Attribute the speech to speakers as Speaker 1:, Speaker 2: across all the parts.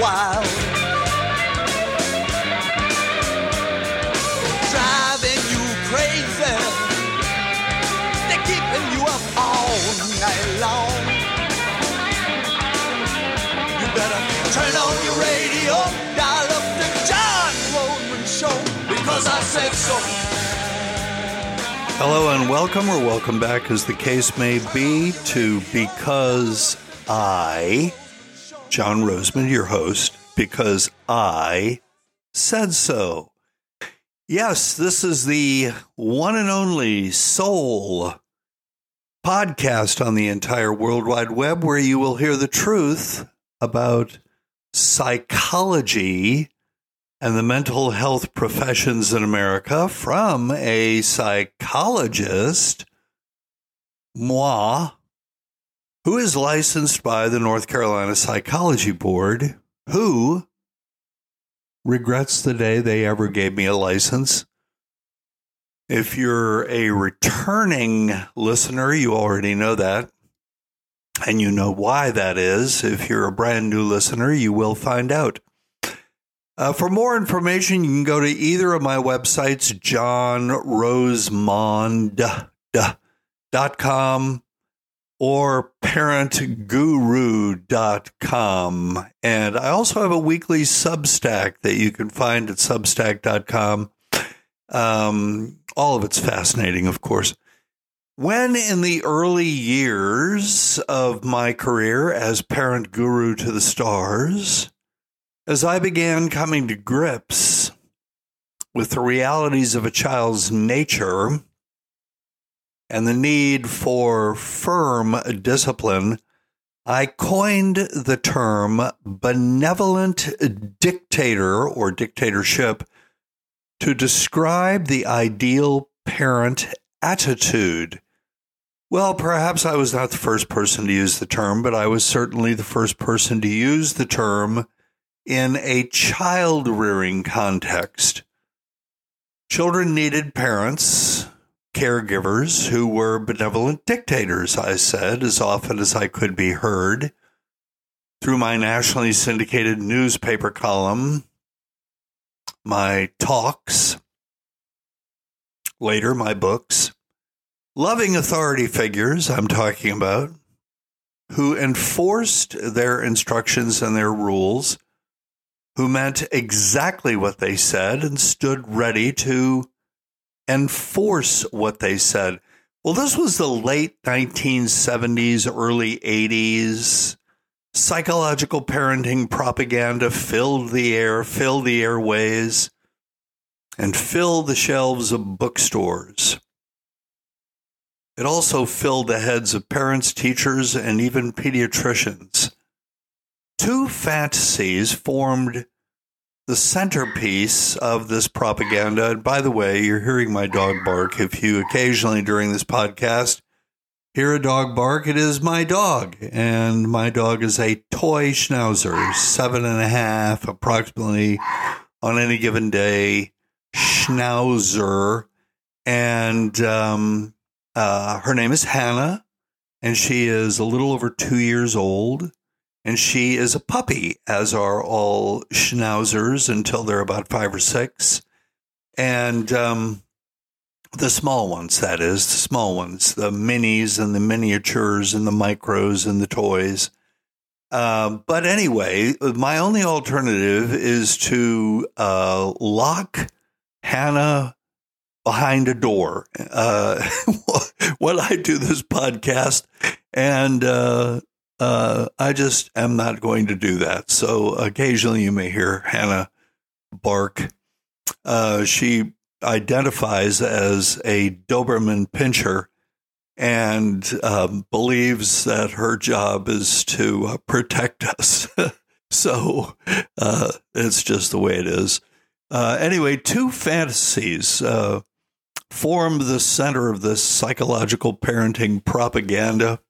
Speaker 1: Driving you crazy. They're keeping you up all night long. You better turn on your radio, dial up the John show, because I said so.
Speaker 2: Hello and welcome, or welcome back, as the case may be, to Because I, John Rosemond, your host, because I said so. Yes, this is the one and only sole podcast on the entire World Wide Web where you will hear the truth about psychology and the mental health professions in America from a psychologist, moi, who is licensed by the North Carolina Psychology Board, who regrets the day they ever gave me a license. If you're a returning listener, you already know that. And you know why that is. If you're a brand new listener, you will find out. Uh, for more information, you can go to either of my websites, johnrosemond.com or parentguru.com. And I also have a weekly Substack that you can find at substack.com. Um, all of it's fascinating, of course. When in the early years of my career as parent guru to the stars, as I began coming to grips with the realities of a child's nature and the need for firm discipline, I coined the term benevolent dictator or dictatorship to describe the ideal parent attitude. Well, perhaps I was not the first person to use the term, but I was certainly the first person to use the term in a child rearing context. Children needed parents, caregivers who were benevolent dictators, I said, as often as I could be heard. Through my nationally syndicated newspaper column, my talks, later my books, loving authority figures, I'm talking about, who enforced their instructions and their rules who meant exactly what they said and stood ready to enforce what they said. Well, this was the late 1970s, early 80s. Psychological parenting propaganda filled the air, filled the airways, and filled the shelves of bookstores. It also filled the heads of parents, teachers, and even pediatricians two fantasies formed the centerpiece of this propaganda. And by the way, you're hearing my dog bark. If you occasionally during this podcast hear a dog bark, it is my dog. And my dog is a toy schnauzer, seven and a half, approximately on any given day, schnauzer. And um, uh, her name is Hannah, and she is a little over two years old and she is a puppy, as are all schnauzers until they're about five or six. And um, the small ones, that is, the small ones, the minis and the miniatures and the micros and the toys. Uh, but anyway, my only alternative is to uh, lock Hannah behind a door uh, while I do this podcast. And uh, uh, I just am not going to do that. So occasionally you may hear Hannah bark. Uh, she identifies as a Doberman pinscher and um, believes that her job is to uh, protect us. so uh, it's just the way it is. Uh, anyway, two fantasies uh, form the center of this psychological parenting propaganda.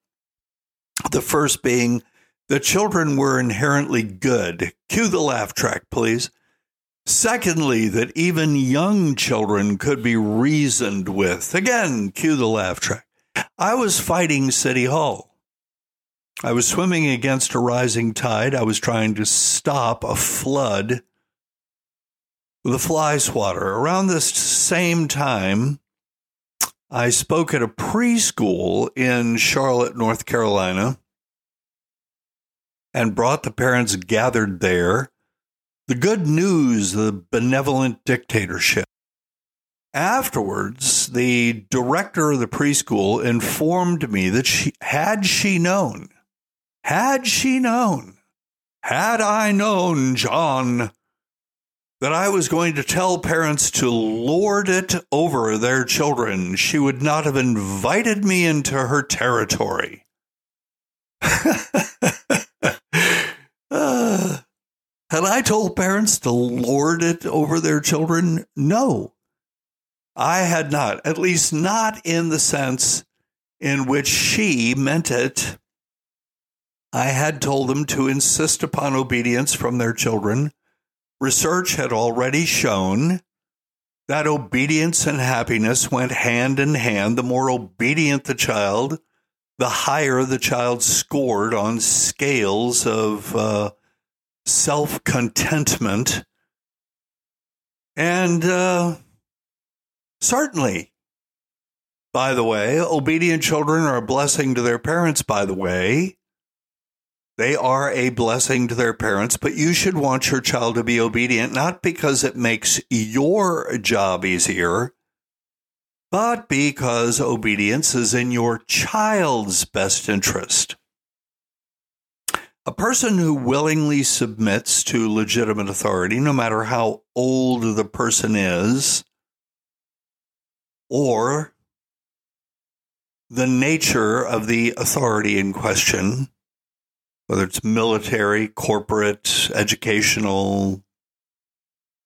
Speaker 2: The first being the children were inherently good. Cue the laugh track, please. Secondly, that even young children could be reasoned with. Again, cue the laugh track. I was fighting City Hall. I was swimming against a rising tide. I was trying to stop a flood with a fly swatter. Around this same time, I spoke at a preschool in Charlotte, North Carolina, and brought the parents gathered there the good news, the benevolent dictatorship. Afterwards, the director of the preschool informed me that she had she known, had she known, had I known, John, that I was going to tell parents to lord it over their children, she would not have invited me into her territory. uh, had I told parents to lord it over their children? No. I had not, at least not in the sense in which she meant it. I had told them to insist upon obedience from their children Research had already shown that obedience and happiness went hand in hand. The more obedient the child, the higher the child scored on scales of uh, self contentment. And uh, certainly, by the way, obedient children are a blessing to their parents, by the way. They are a blessing to their parents, but you should want your child to be obedient, not because it makes your job easier, but because obedience is in your child's best interest. A person who willingly submits to legitimate authority, no matter how old the person is, or the nature of the authority in question, whether it's military, corporate, educational,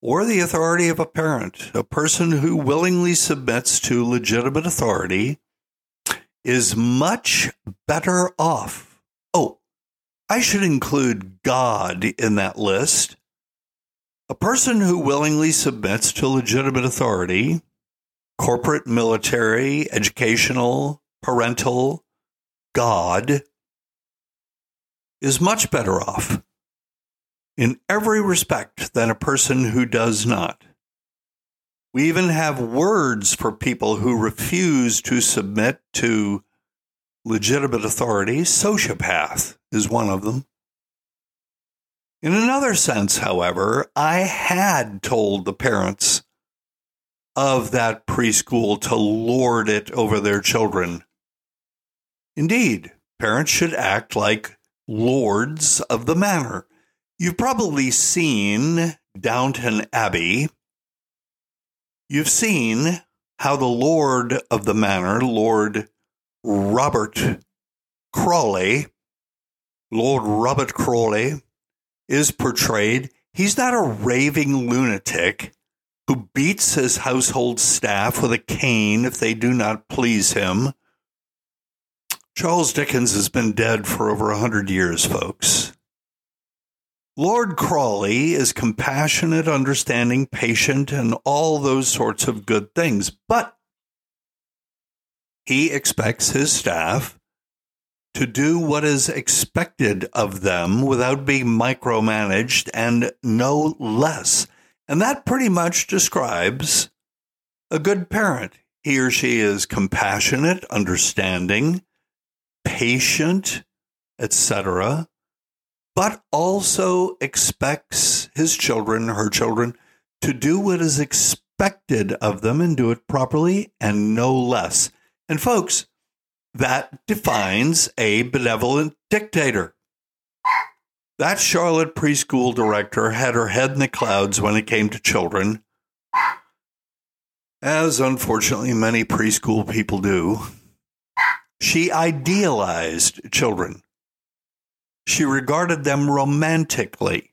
Speaker 2: or the authority of a parent. A person who willingly submits to legitimate authority is much better off. Oh, I should include God in that list. A person who willingly submits to legitimate authority, corporate, military, educational, parental, God, is much better off in every respect than a person who does not. We even have words for people who refuse to submit to legitimate authority. Sociopath is one of them. In another sense, however, I had told the parents of that preschool to lord it over their children. Indeed, parents should act like lords of the manor. You've probably seen Downton Abbey. You've seen how the lord of the manor, Lord Robert Crawley, Lord Robert Crawley, is portrayed. He's not a raving lunatic who beats his household staff with a cane if they do not please him. Charles Dickens has been dead for over a hundred years, folks. Lord Crawley is compassionate, understanding, patient, and all those sorts of good things, but he expects his staff to do what is expected of them without being micromanaged and no less. And that pretty much describes a good parent. He or she is compassionate, understanding, patient, etc., but also expects his children, her children, to do what is expected of them and do it properly and no less. And folks, that defines a benevolent dictator. That Charlotte preschool director had her head in the clouds when it came to children, as unfortunately many preschool people do. She idealized children. She regarded them romantically.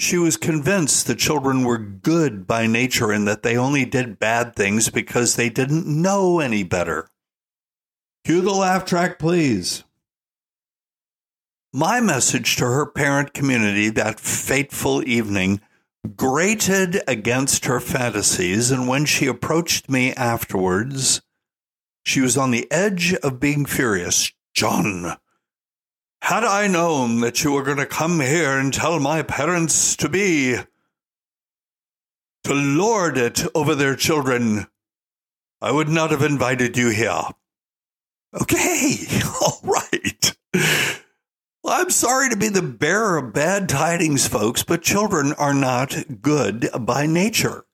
Speaker 2: She was convinced that children were good by nature and that they only did bad things because they didn't know any better. Cue the laugh track, please. My message to her parent community that fateful evening grated against her fantasies, and when she approached me afterwards, she was on the edge of being furious. John, Had I known that you were going to come here and tell my parents to be to lord it over their children, I would not have invited you here. Okay, all right. Well, I'm sorry to be the bearer of bad tidings, folks, but children are not good by nature.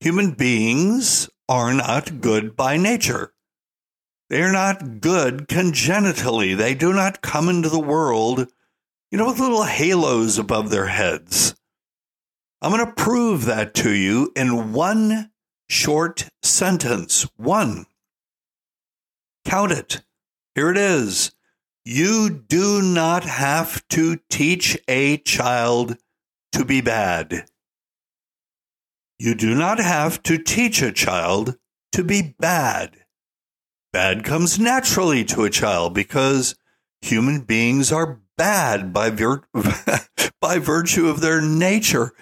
Speaker 2: Human beings are not good by nature. They are not good congenitally. They do not come into the world, you know, with little halos above their heads. I'm going to prove that to you in one short sentence. One. Count it. Here it is. You do not have to teach a child to be bad. You do not have to teach a child to be bad. Bad comes naturally to a child because human beings are bad by, vir- by virtue of their nature.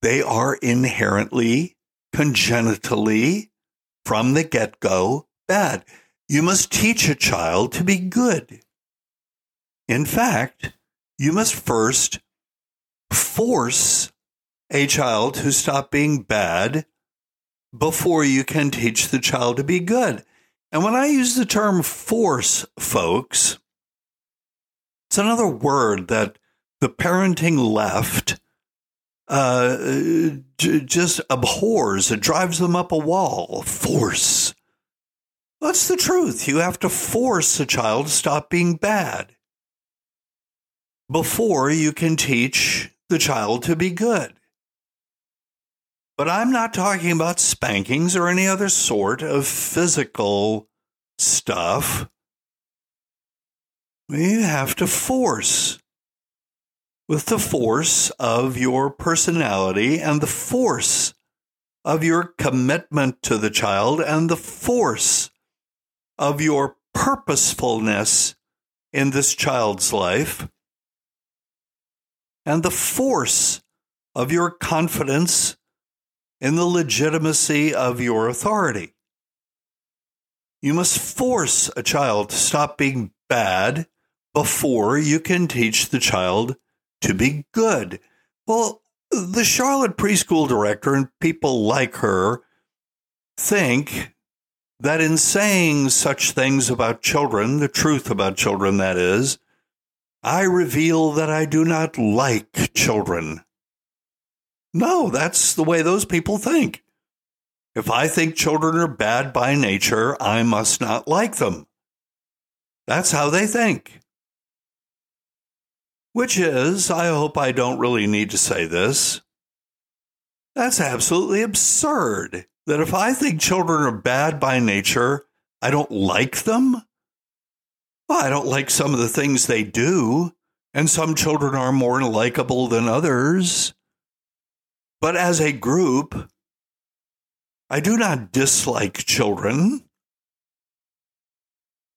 Speaker 2: They are inherently, congenitally, from the get go, bad. You must teach a child to be good. In fact, you must first force a child to stop being bad before you can teach the child to be good. And when I use the term force, folks, it's another word that the parenting left uh, j- just abhors. It drives them up a wall. Force. That's the truth. You have to force a child to stop being bad before you can teach the child to be good. But I'm not talking about spankings or any other sort of physical stuff. You have to force with the force of your personality and the force of your commitment to the child and the force of your purposefulness in this child's life and the force of your confidence in the legitimacy of your authority. You must force a child to stop being bad before you can teach the child to be good. Well, the Charlotte preschool director and people like her think that in saying such things about children, the truth about children, that is, I reveal that I do not like children. No, that's the way those people think. If I think children are bad by nature, I must not like them. That's how they think. Which is, I hope I don't really need to say this, that's absolutely absurd. That if I think children are bad by nature, I don't like them? Well, I don't like some of the things they do, and some children are more likable than others. But as a group, I do not dislike children.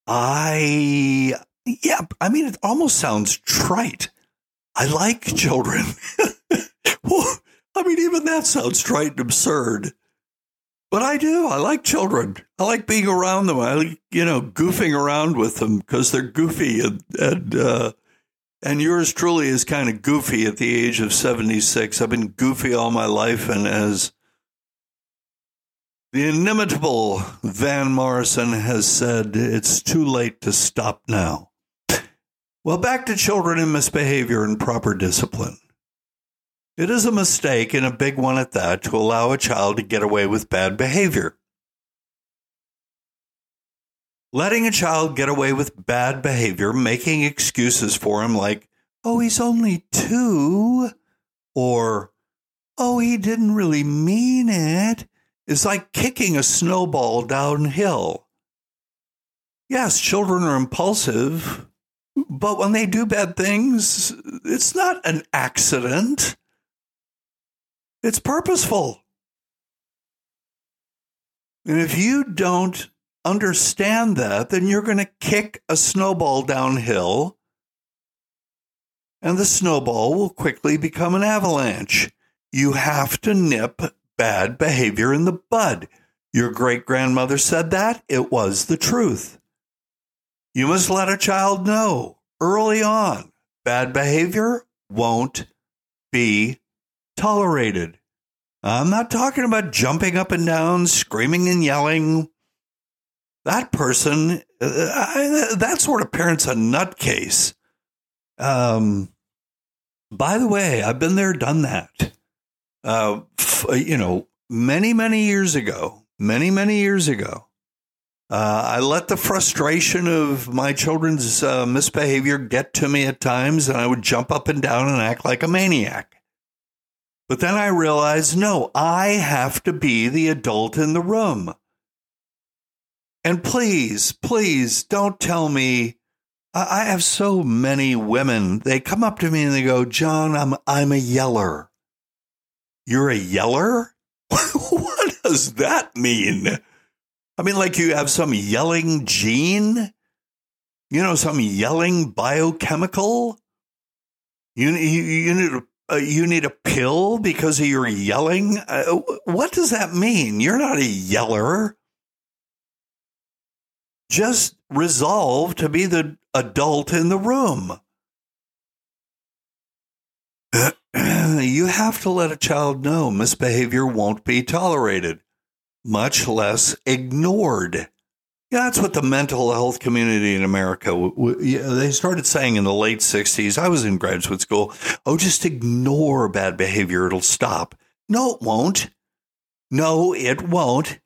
Speaker 2: I, yeah, I mean, it almost sounds trite. I like children. I mean, even that sounds trite and absurd. But I do. I like children. I like being around them. I like, you know, goofing around with them because they're goofy and, and, uh, and yours truly is kind of goofy at the age of 76. I've been goofy all my life. And as the inimitable Van Morrison has said, it's too late to stop now. Well, back to children and misbehavior and proper discipline. It is a mistake, and a big one at that, to allow a child to get away with bad behavior. Letting a child get away with bad behavior, making excuses for him like, oh, he's only two, or, oh, he didn't really mean it, is like kicking a snowball downhill. Yes, children are impulsive, but when they do bad things, it's not an accident. It's purposeful. And if you don't understand that, then you're going to kick a snowball downhill, and the snowball will quickly become an avalanche. You have to nip bad behavior in the bud. Your great grandmother said that. It was the truth. You must let a child know early on. Bad behavior won't be tolerated. I'm not talking about jumping up and down, screaming and yelling. That person, uh, I, that sort of parent's a nutcase. Um, by the way, I've been there, done that. Uh, you know, many, many years ago, many, many years ago, uh, I let the frustration of my children's uh, misbehavior get to me at times, and I would jump up and down and act like a maniac. But then I realized no, I have to be the adult in the room. And please, please don't tell me. I have so many women. They come up to me and they go, John, I'm, I'm a yeller. You're a yeller? what does that mean? I mean, like you have some yelling gene? You know, some yelling biochemical? You, you, you need a uh, you need a pill because of your yelling? Uh, what does that mean? You're not a yeller. Just resolve to be the adult in the room. you have to let a child know misbehavior won't be tolerated, much less ignored. Yeah, that's what the mental health community in America, they started saying in the late 60s. I was in graduate school. Oh, just ignore bad behavior. It'll stop. No, it won't. No, it won't.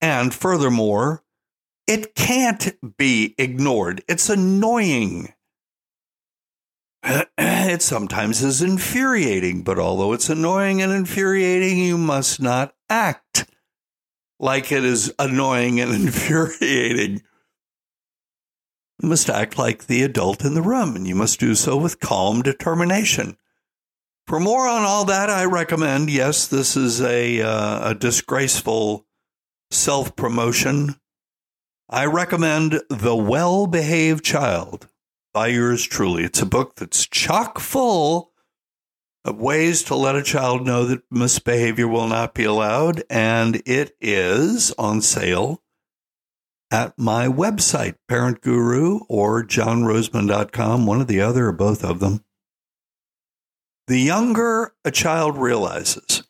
Speaker 2: And furthermore, it can't be ignored. It's annoying. It sometimes is infuriating, but although it's annoying and infuriating, you must not act like it is annoying and infuriating. You must act like the adult in the room, and you must do so with calm determination. For more on all that, I recommend yes, this is a, uh, a disgraceful self promotion. I recommend The Well Behaved Child by yours truly. It's a book that's chock full of ways to let a child know that misbehavior will not be allowed. And it is on sale at my website, Parent Guru or johnrosemond.com, one or the other, or both of them. The younger a child realizes,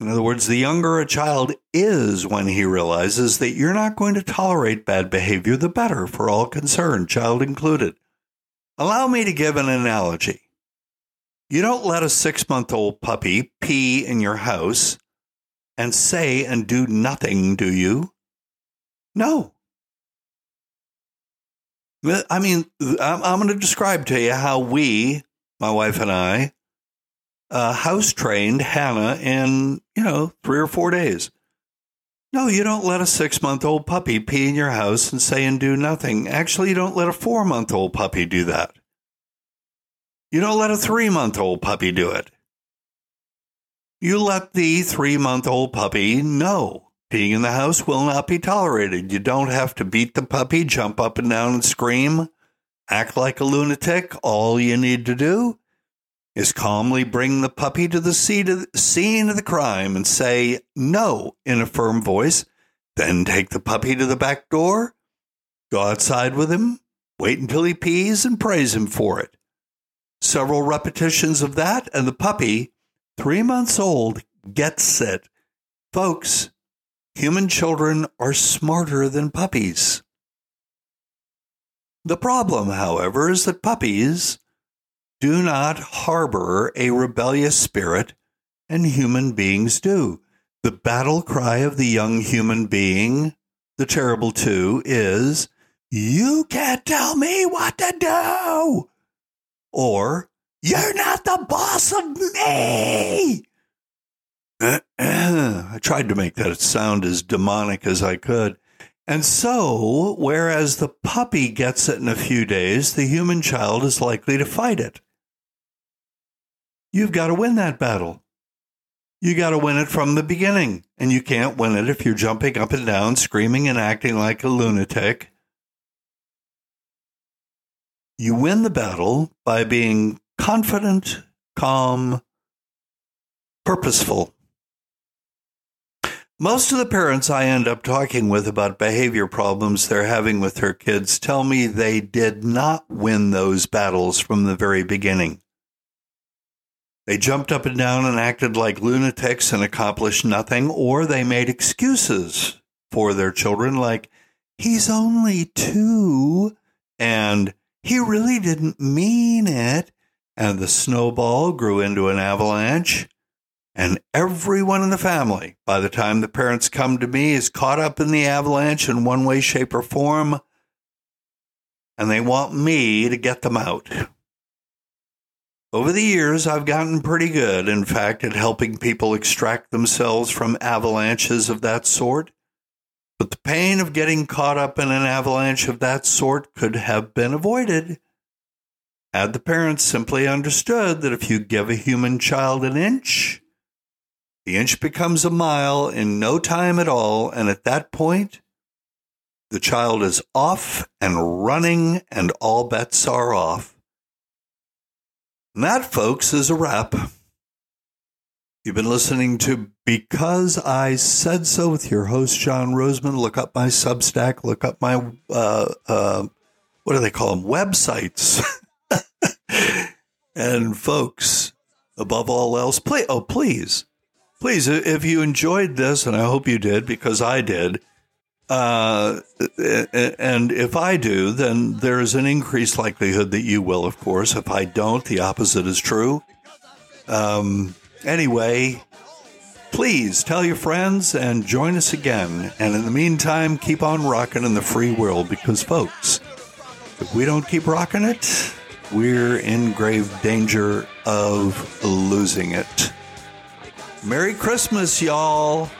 Speaker 2: in other words, the younger a child is when he realizes that you're not going to tolerate bad behavior, the better for all concerned, child included. Allow me to give an analogy. You don't let a six month old puppy pee in your house and say and do nothing, do you? No. I mean, I'm, going to describe to you how we, my wife and I, uh, house trained Hannah in, you know, three or four days. No, you don't let a six month old puppy pee in your house and say and do nothing. Actually, you don't let a four month old puppy do that. You don't let a three month old puppy do it. You let the three month old puppy know peeing in the house will not be tolerated. You don't have to beat the puppy, jump up and down and scream, act like a lunatic. All you need to do is calmly bring the puppy to the scene of the crime and say no in a firm voice, then take the puppy to the back door, go outside with him, wait until he pees, and praise him for it. Several repetitions of that, and the puppy, three months old, gets it. Folks, human children are smarter than puppies. The problem, however, is that puppies do not harbor a rebellious spirit, and human beings do. The battle cry of the young human being, the terrible two, is, You can't tell me what to do! Or, You're not the boss of me! I tried to make that sound as demonic as I could. And so, whereas the puppy gets it in a few days, the human child is likely to fight it. You've got to win that battle. You got to win it from the beginning. And you can't win it if you're jumping up and down, screaming and acting like a lunatic. You win the battle by being confident, calm, purposeful. Most of the parents I end up talking with about behavior problems they're having with their kids tell me they did not win those battles from the very beginning. They jumped up and down and acted like lunatics and accomplished nothing, or they made excuses for their children, like, he's only two, and he really didn't mean it. And the snowball grew into an avalanche and everyone in the family, by the time the parents come to me, is caught up in the avalanche in one way, shape, or form. And they want me to get them out. Over the years, I've gotten pretty good, in fact, at helping people extract themselves from avalanches of that sort. But the pain of getting caught up in an avalanche of that sort could have been avoided had the parents simply understood that if you give a human child an inch, the inch becomes a mile in no time at all, and at that point, the child is off and running, and all bets are off. And that, folks, is a wrap. You've been listening to Because I Said So with your host, John Rosemond. Look up my Substack, look up my, uh, uh, what do they call them? Websites. and, folks, above all else, play, oh, please please, if you enjoyed this, and I hope you did because I did, uh, and if I do, then there is an increased likelihood that you will, of course. If I don't, the opposite is true. Um, anyway, please tell your friends and join us again. And in the meantime, keep on rocking in the free world because, folks, if we don't keep rocking it, we're in grave danger of losing it. Merry Christmas, y'all.